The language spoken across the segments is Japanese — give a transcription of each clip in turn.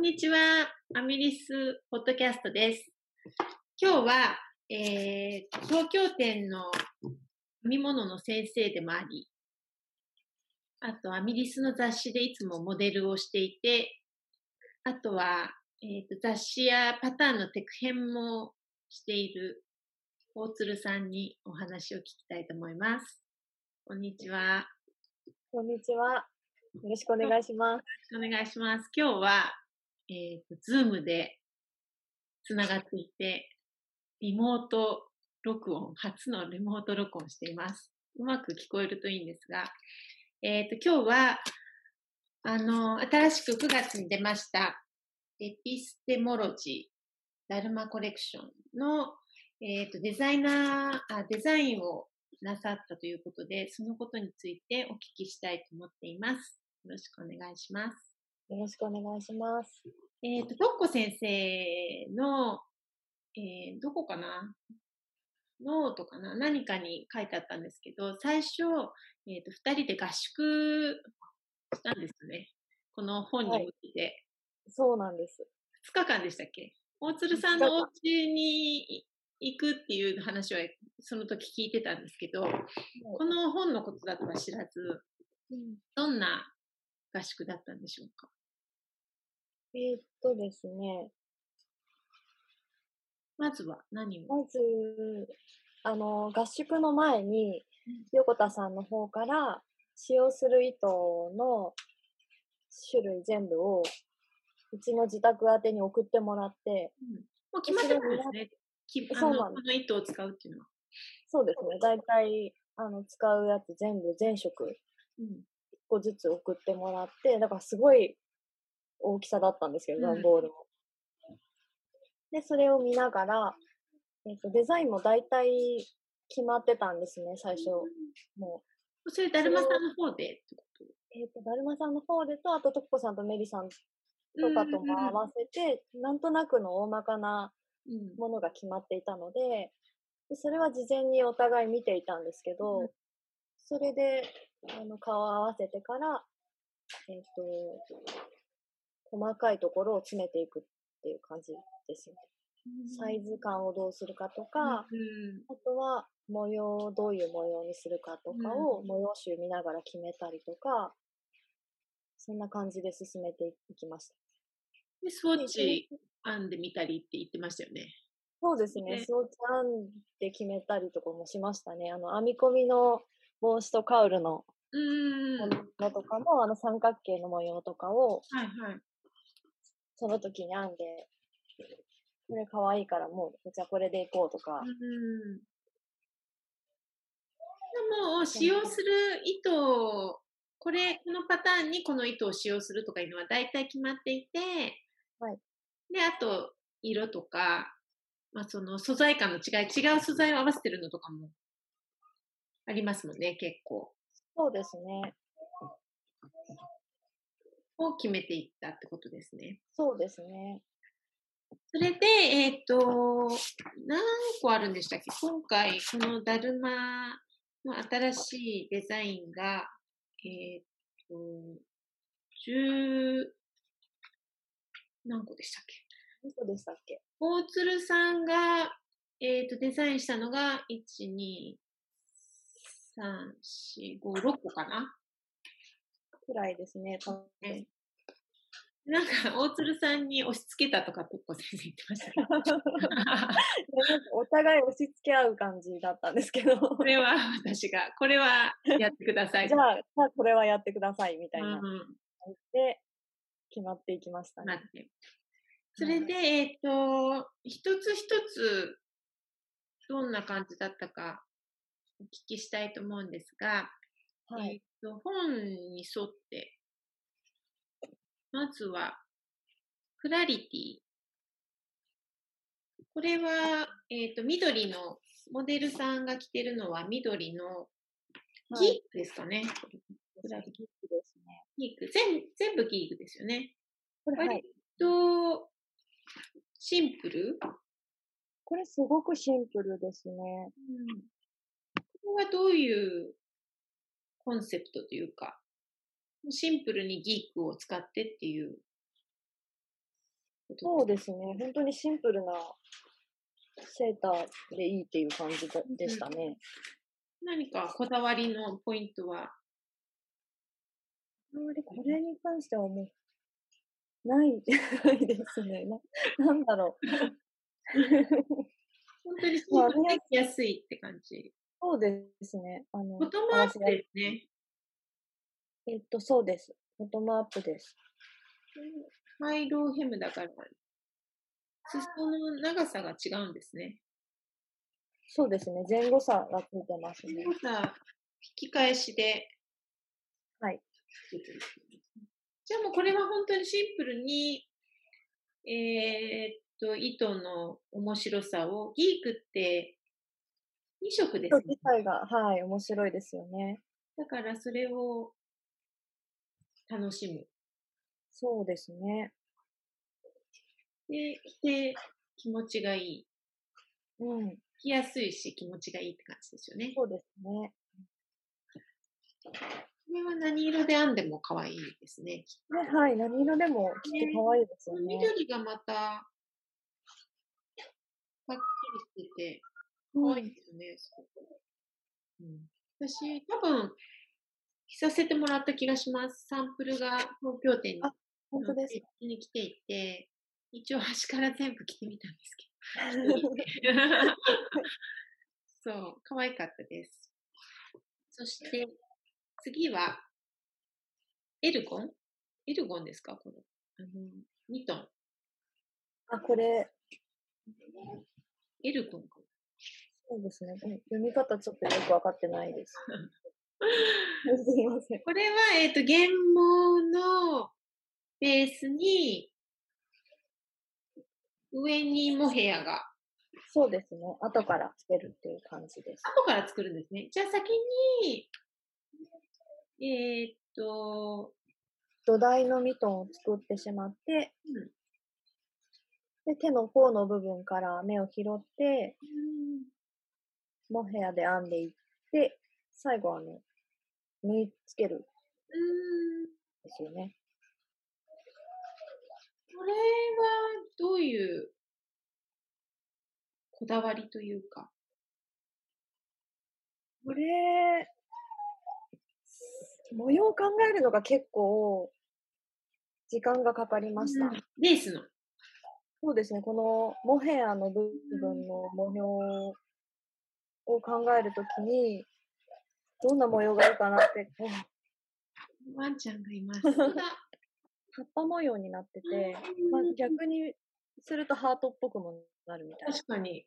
んにちは。アミリスポッドキャストです。今日は、えー、東京店の編み物の先生でもあり、あとアミリスの雑誌でいつもモデルをしていて、あとは、えーと、雑誌やパターンのテク編もしている大鶴さんにお話を聞きたいと思います。こんにちは。こんにちは。よろしくお願いします。お願いします。今日は、えっ、と、ズームでつながっていて、リモート録音、初のリモート録音しています。うまく聞こえるといいんですが、えっ、と、今日は、あの、新しく9月に出ました、 Epistemology、ダルマコレクションの、えっ、と、デザイナーあ、デザインをなさったということで、そのことについてお聞きしたいと思っています。よろしくお願いします。よろしくお願いします。えっ、と、トッコ先生の、えーどこかな？ノートかな？何かに書いてあったんですけど、最初、えっ、と、二人で合宿したんですね。この本に向けて。そうなんです。二日間でしたっけ？大鶴さんのお家に行くっていう話はその時聞いてたんですけど、この本のことだとは知らず、うんどんな合宿だったんでしょうか？えーっとですね、まずは何を？まず、あの、合宿の前に、横田さんの方から使用する糸の種類全部を、うちの自宅宛てに送ってもらって、もう決まってたんですね。そうなんでこの糸を使うっていうのは。そうですね、だいたい、あの、使うやつ全部、全色、うん。一個ずつ送ってもらって、だからすごい大きさだったんですけど、うん。段ボールも。で、それを見ながら、えっ、と、デザインも大体決まってたんですね、最初。もそれ、だるまさんの方でってこと？う、えっ、と、だるまさんの方でと、あと、とっこさんとメリさんとかとも合わせて、なんとなくの大まかなうん。ものが決まっていたので、でそれは事前にお互い見ていたんですけど、うん。それで、あの、顔を合わせてから、えっ、と、細かいところを詰めていくっていう感じですね。サイズ感をどうするかとか、うんあとは模様をどういう模様にするかとかを模様集見ながら決めたりとか、そんな感じで進めていきました。で、スウォッチ編んでみたりって言ってましたよね。そうですね。ねそうちゃんで決めたりとかもしましたね。あの、編み込みの帽子とカウルのうん。もはいのとかも、あの三角形の模様とかをはい。その時に編んで、これ可愛いからもう、じゃあこれでいこうとか。うん。でも、使用する糸を、これ、このパターンにこの糸を使用するとかいうのは大体決まっていて、はい。で、あと、色とか、まあ、その素材感の違い、違う素材を合わせてるのとかもありますもんね、結構。そうですね。を決めていったってことですね。そうですね。それで、えっ、と、何個あるんでしたっけ？今回、このだるまの新しいデザインが、えっ、と、10、何個でしたっけ？どこでしたっけ？大鶴さんが、えっ、と、デザインしたのが、1、2、3、4、5、6個かな？くらいですね。多分ねなんか、大鶴さんに押し付けたとか、とっこ先生言ってましたけど。お互い押し付け合う感じだったんですけど。これは私が、これはやってください。じゃあ、じゃあこれはやってくださいみたいなうんで決まっていきましたね。それで、えっ、と、一つ一つ、どんな感じだったか、お聞きしたいと思うんですが、はい。えっ、と、本に沿って、まずは、クラリティ。これは、えっ、と、緑の、モデルさんが着てるのは緑の、はいギークですかね。ギークですね。ギーク。全全部ギークですよね。これ。と、シンプル、これすごくシンプルですね。これはどういうコンセプトというか、シンプルにギークを使ってっていう。そうですね。本当にシンプルなセーターでいいっていう感じだでしたね。何かこだわりのポイントは？あまりこれに関してはもう、ない、ないですね。な、なんだろう。本当にシンプルできやすいって感じ。そうですね。あの、ボトムアップですね。えっと、そうです。ボトムアップです。ハイローヘムだから、裾の長さが違うんですね。そうですね。前後差がついてますね。長さ、引き返しで。はい。じゃあもうこれは本当にシンプルに、えー、っと、糸の面白さを、ギークって2色です糸自体が、はい、面白いですよね。だからそれを楽しむ。そうですね。で、着て気持ちがいい。うん。着やすいし気持ちがいいって感じですよね。そうですね。これは何色で編んでも可愛いですね。ねはい。何色でもきっと可愛いですよね。緑がまた、はっきりしてて、可愛いですよね、すごく。うん、私、多分、着させてもらった気がします。サンプルが東京店にあ本当ですか。に来ていて、一応端から全部着てみたんですけど。そう、可愛かったです。そして、次は、エルゴン？エルゴンですかこの、あの、ミトン。あ、これ、エルゴンかそうですね。うん読み方ちょっとよくわかってないです。すみません。これは、えっ、と、原毛のベースに、上にモヘアが、そうですね。後からつけるっていう感じです。後から作るんですね。じゃあ先に、えっ、と、土台のミトンを作ってしまって、うんで手の甲の部分から目を拾って、モヘアで編んでいって、最後あの、縫い付けるんうん、ですよね。これはどういうこだわりというか？これ、模様を考えるのが結構、時間がかかりました。うんレースの。そうですね、このモヘアの部分の模様を考えるときに、どんな模様がいいかなって、こうワンちゃんがいます。葉っぱ模様になってて、まあ、逆にするとハートっぽくもなるみたいな確かに。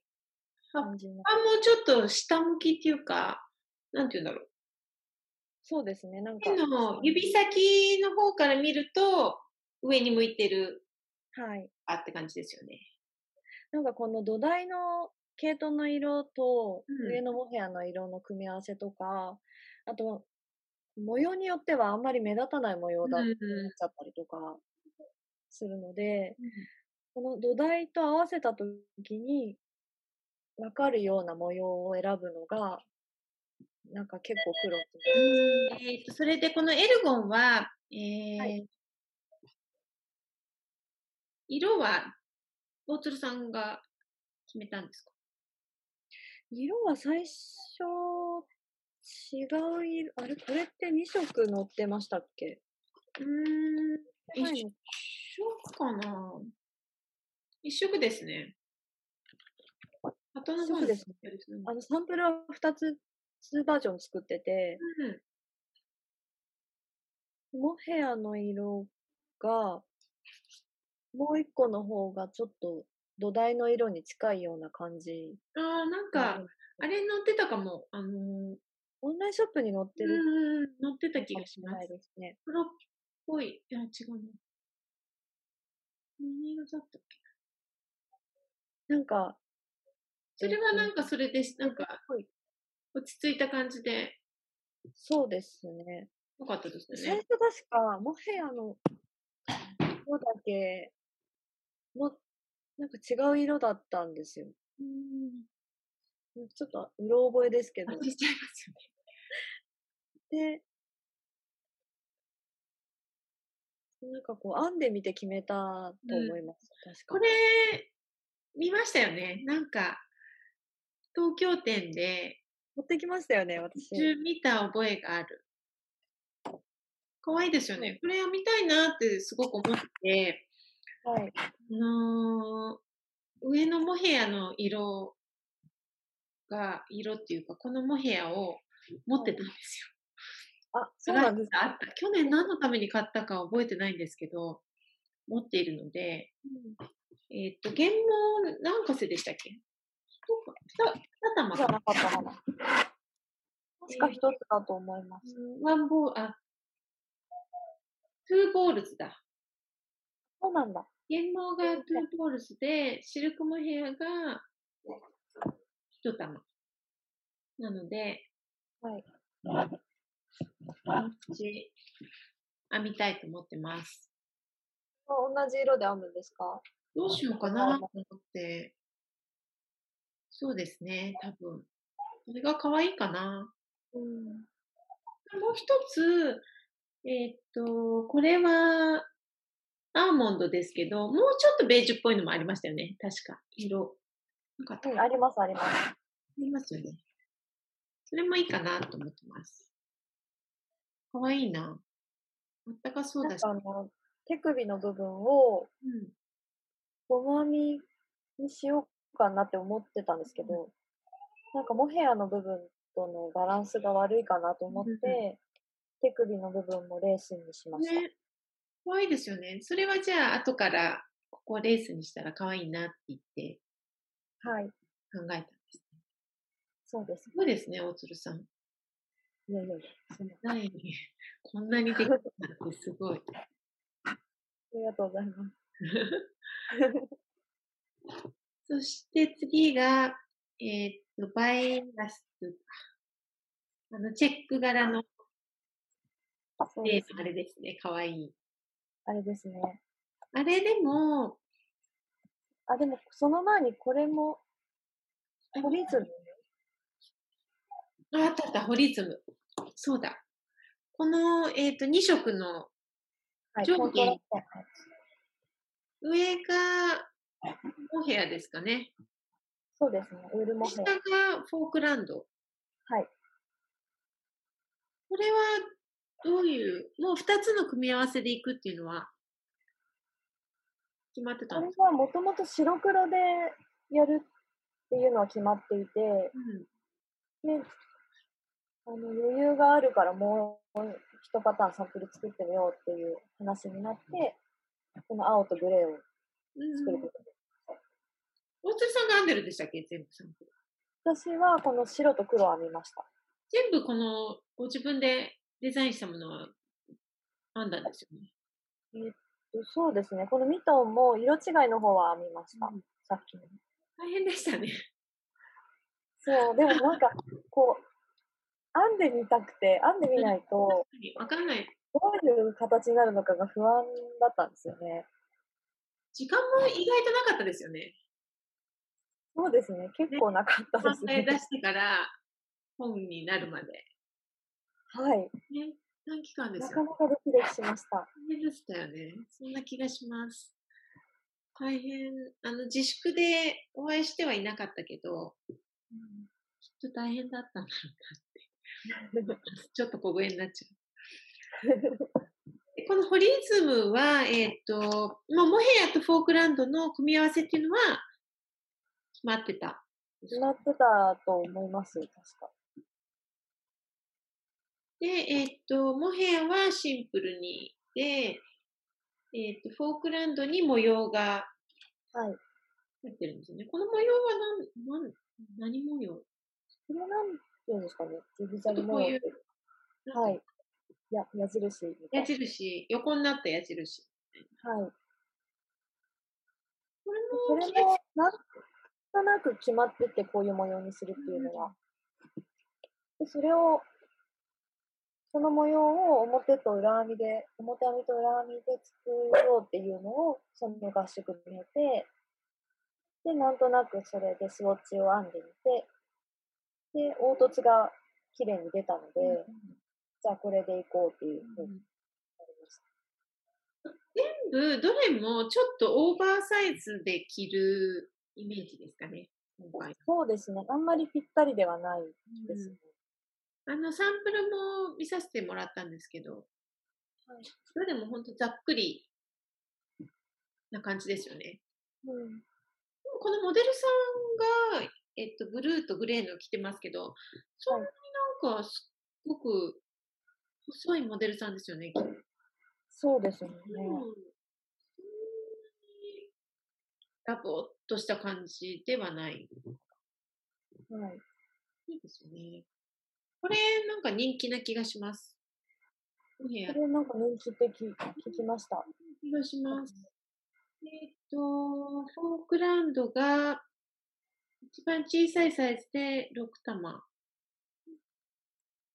あ、もうちょっと下向きっていうか、なんて言うんだろう。そうですね、なんか、手の指先の方から見ると、上に向いてる、はい。あって感じですよね。なんかこの土台の系統の色とうん。上のモヘアの色の組み合わせとか、あと、模様によってはあんまり目立たない模様だっうん。てなっちゃったりとかするので、この土台と合わせたときに、わかるような模様を選ぶのが、なんか結構苦労す。る。えーと、それでこのエルゴンは、えーはい。色は、大鶴さんが決めたんですか？色は最初、違う色、あれ？これって2色載ってましたっけ？うーん、一色かな。一色ですね。後の方に一色ですね。あの、サンプルは2つ、2バージョン作ってて、うん。モヘアの色が、もう一個の方がちょっと土台の色に近いような感じ。ああ、なんか、あれ載ってたかも。あのー、オンラインショップに載ってるうん、載ってた気がします。ですね。黒っぽい。いや、違うな。何色だったっけ？なんか、それはえっとなんかそれです。なんか、はい落ち着いた感じで、そうですね。よかったですよ最ね初。確か、モヘアの色だけの、なんか違う色だったんですよ。うん。ちょっとうろ覚えですけどちゃいますよね。で、なんかこう、編んでみて決めたと思います。確かこれ、見ましたよね。なんか、東京店で、持ってきましたよね、私。中見た覚えがある。可愛いですよね。これを見たいなってすごく思って、はい。あのモヘアの色が、色っていうか、このモヘアを持ってたんですよ。あ、そうなんですあった。去年何のために買ったかは覚えてないんですけど、持っているので、えっ、と、原毛何個せでしたっけ？二二玉かじゃな？かったかな。確か一つだと思います。ワンボール、あ、two balls だ。そうなんだ。原毛が two balls で、シルクモヘアが一玉。なので、はい。こっち編みたいと思ってます。同じ色で編むんですか？どうしようかなと思って。そうですね、多分。これが可愛いかな。うん。もう一つ、えーっと、これはアーモンドですけど、もうちょっとベージュっぽいのもありましたよね。確か。色。なんかうん、あります、あります。ありますよね。それもいいかなと思ってます。かわいいな。あったかそうだし。なんかあの、手首の部分をうん。ゴム編みにしようかなって思ってたんですけど、なんかモヘアの部分とのバランスが悪いかなと思って、うん手首の部分もレースにしました。ね。かわいいですよね。それはじゃあ、後から、ここレースにしたらかわいいなって言ってはい、考えたんですね。そうですす。ごいですね、大鶴さん。いやいやいや、そんなない。こんなにできるなんてすごい。ありがとうございます。そして次が、えーっと、バイラスあの、チェック柄のあれですね、かわいい。あれですね。あれでも、あ、でもその前にこれも、ポリズム？ああったあった、ホリズム。そうだ。この、えーっと、2色のはい、上下コントラストのや上がモヘアですかね。つそうですね、ウールモヘ下ア。がフォークランド。はい。これはどういう、もう2つの組み合わせでいくっていうのは決まってたんですはもともと白黒でやるっていうのは決まっていて、うんで、あの余裕があるからもう一パターンサンプル作ってみようっていう話になって、この青とグレーを作ることに。大鶴さんが編んでるんでしたっけ？全部サンプル。私はこの白と黒を編みました。全部このご自分でデザインしたものは編んだんですよね。そうですね、このミトンも色違いの方は編みました。うんさっきの。大変でしたね。そう、でもなんか、こう、編んでみたくて、編んでみないと、わかんない。どういう形になるのかが不安だったんですよね。時間も意外となかったですよね。そうですね、結構なかった考ですね。え出してから本になるまで。はい。ね、短期間ですなよ。かなかドキドキしました。大変でしたよね。そんな気がします。大変、あの、自粛でお会いしてはいなかったけど、きっと大変だったんだろうなって。ちょっと小声になっちゃう。でこのホリズムは、えっ、と、まあ、モヘアとフォークランドの組み合わせっていうのは決まってた。決まってたと思います、確か。で、えっ、と、モヘアはシンプルに、で、えっ、と、フォークランドに模様がはい。入ってるんですよね。この模様は何、何、何模様？これなんていうんですかね、ジグザグ模様。はい。や、矢印みたい矢印、横になった矢印。な。はい。これそも、れも、なんとなく決まってて、こういう模様にするっていうのは。で、それを、その模様を表と裏編みで、表編みと裏編みで作ろうっていうのを、その合宿にやって、で、なんとなくそれでスウォッチを編んでみて、で、凹凸が綺麗に出たので、じゃあこれでいこうっていうふうになりました。部、どれもちょっとオーバーサイズで着るイメージですかね、今回。そうですね。あんまりぴったりではないですね。あの、サンプルも見させてもらったんですけど、はいそれでも本当ざっくりな感じですよね。うん。でもこのモデルさんが、えっと、ブルーとグレーの着てますけど、そんなになんかすっごく細いモデルさんですよね。そうですよね。うんそんなにラボっとした感じではない。はい。いいですよね。これなんか人気な気がします。これなんか人気的聞きました。気がします。えっ、と、フォークランドが一番小さいサイズで6玉。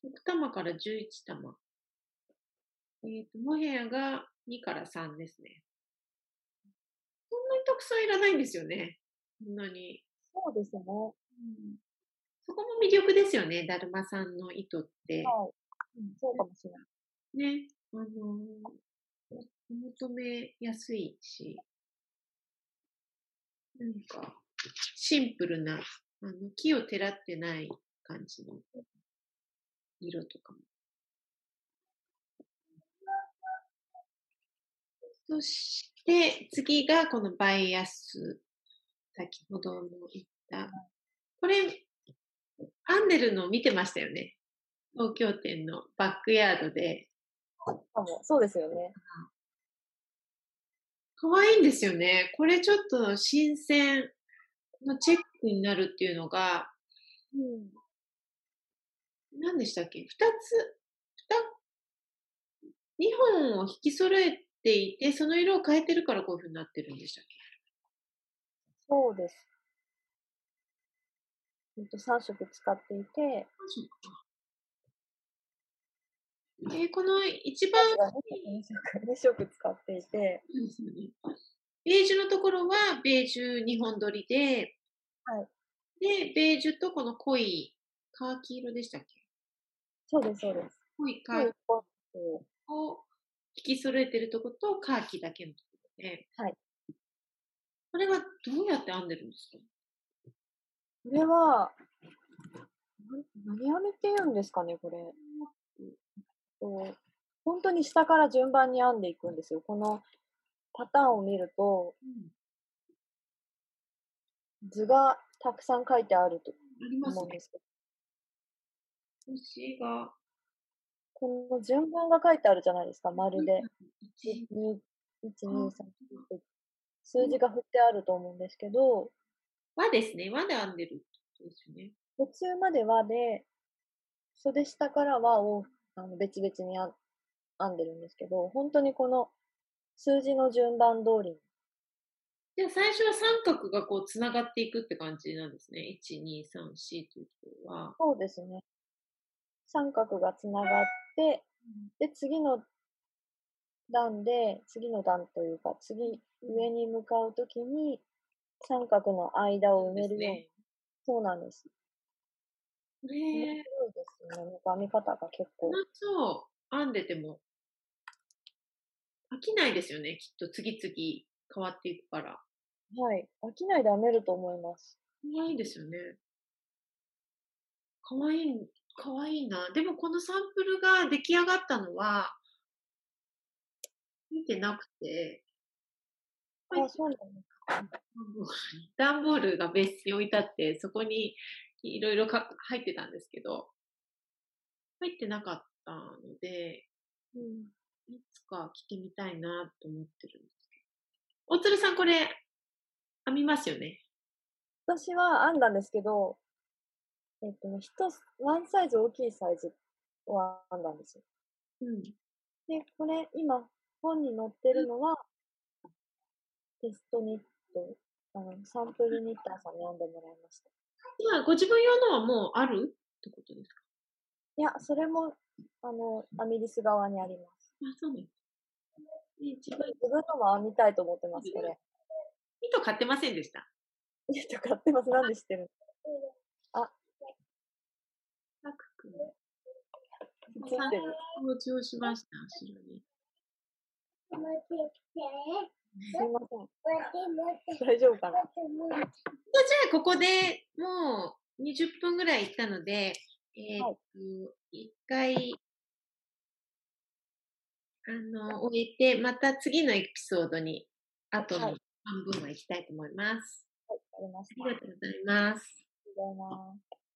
6玉から11玉。えっ、と、モヘアが2から3ですね。そんなにたくさんいらないんですよね。そんなに。そうですね。はそこも魅力ですよね、だるまさんの糸って。い。うん、そうかもしれない。ね、あのーお求めやすいし、なんか、シンプルな、あの、木をてらってない感じの色とかも。そして、次がこのバイアス。先ほども言った。これ、アンデルの見てましたよね。東京店のバックヤードで。そうですよね。可愛いんですよね。これちょっと新鮮のチェックになるっていうのが、うん。何でしたっけ？二つ、二、二本を引き揃えていて、その色を変えてるからこういう風になってるんでしたっけ？そうです。えっと、3色使っていて、えーこの一番2色 ,2 色使っていて、ベージュのところはベージュ2本取りで、はい。で、ベージュとこの濃いカーキ色でしたっけ？そうです、そうです。濃いカーもう一本を引き揃えてるとことカーキだけのところで、はい。これはどうやって編んでるんですか？これは、な何編みって言うんですかね、これ。と本当に下から順番に編んでいくんですよ。このパターンを見ると、図がたくさん書いてあると。思うんですけど、星が、この順番が書いてあるじゃないですか、丸で。1 1、2、3って数字が振ってあると思うんですけど、和ですね。和で編んでるってことですね。途中まではで、袖下からはをあの別々に編編んでるんですけど、本当にこの数字の順番通りにじゃあ最初は三角がこうつながっていくって感じなんですね。1、2、3、4ということは。そうですね。三角がつながって、で、次の段で、次の段というか、次、上に向かうときに、三角の間を埋めるように。ね。そうなんです。こ面白いれ、ですね。編み方が結構。そう、編んでても飽きないですよね。きっと次々変わっていくから。はい。飽きないで編めると思います。可愛いですよね。可愛い、可愛いな。でもこのサンプルが出来上がったのは、見てなくて、はいあ、そうなんです。段ボールが別に置いてあって、そこにいろいろか入ってたんですけど、入ってなかったので、うん。いつか着てみたいなと思ってるんですけど。おつるさん、これ、編みますよね？私は編んだんですけど、えっとね、一つ、ワンサイズ大きいサイズを編んだんですよ。うん。で、これ、今、本に載ってるのは、テストニット、あの、サンプルニッターさんに編んでもらいました。今、ご自分用のはもうあるってことですか？いや、それも、あの、アミリス側にあります。あ、そうなんです。ね、自分、自分のも編みたいと思ってます、これ。糸買ってませんでした？糸買ってます。なんで知ってるの？タク君。ついてる。登場しました、後ろに。すいません。大丈夫かなとじゃあ、ここでもう20分ぐらい行ったので、えーっと、一回、あの、終えて、また次のエピソードに、あとのはい半分は行きたいと思います。はい。ありがとうございます。ありがとうございます。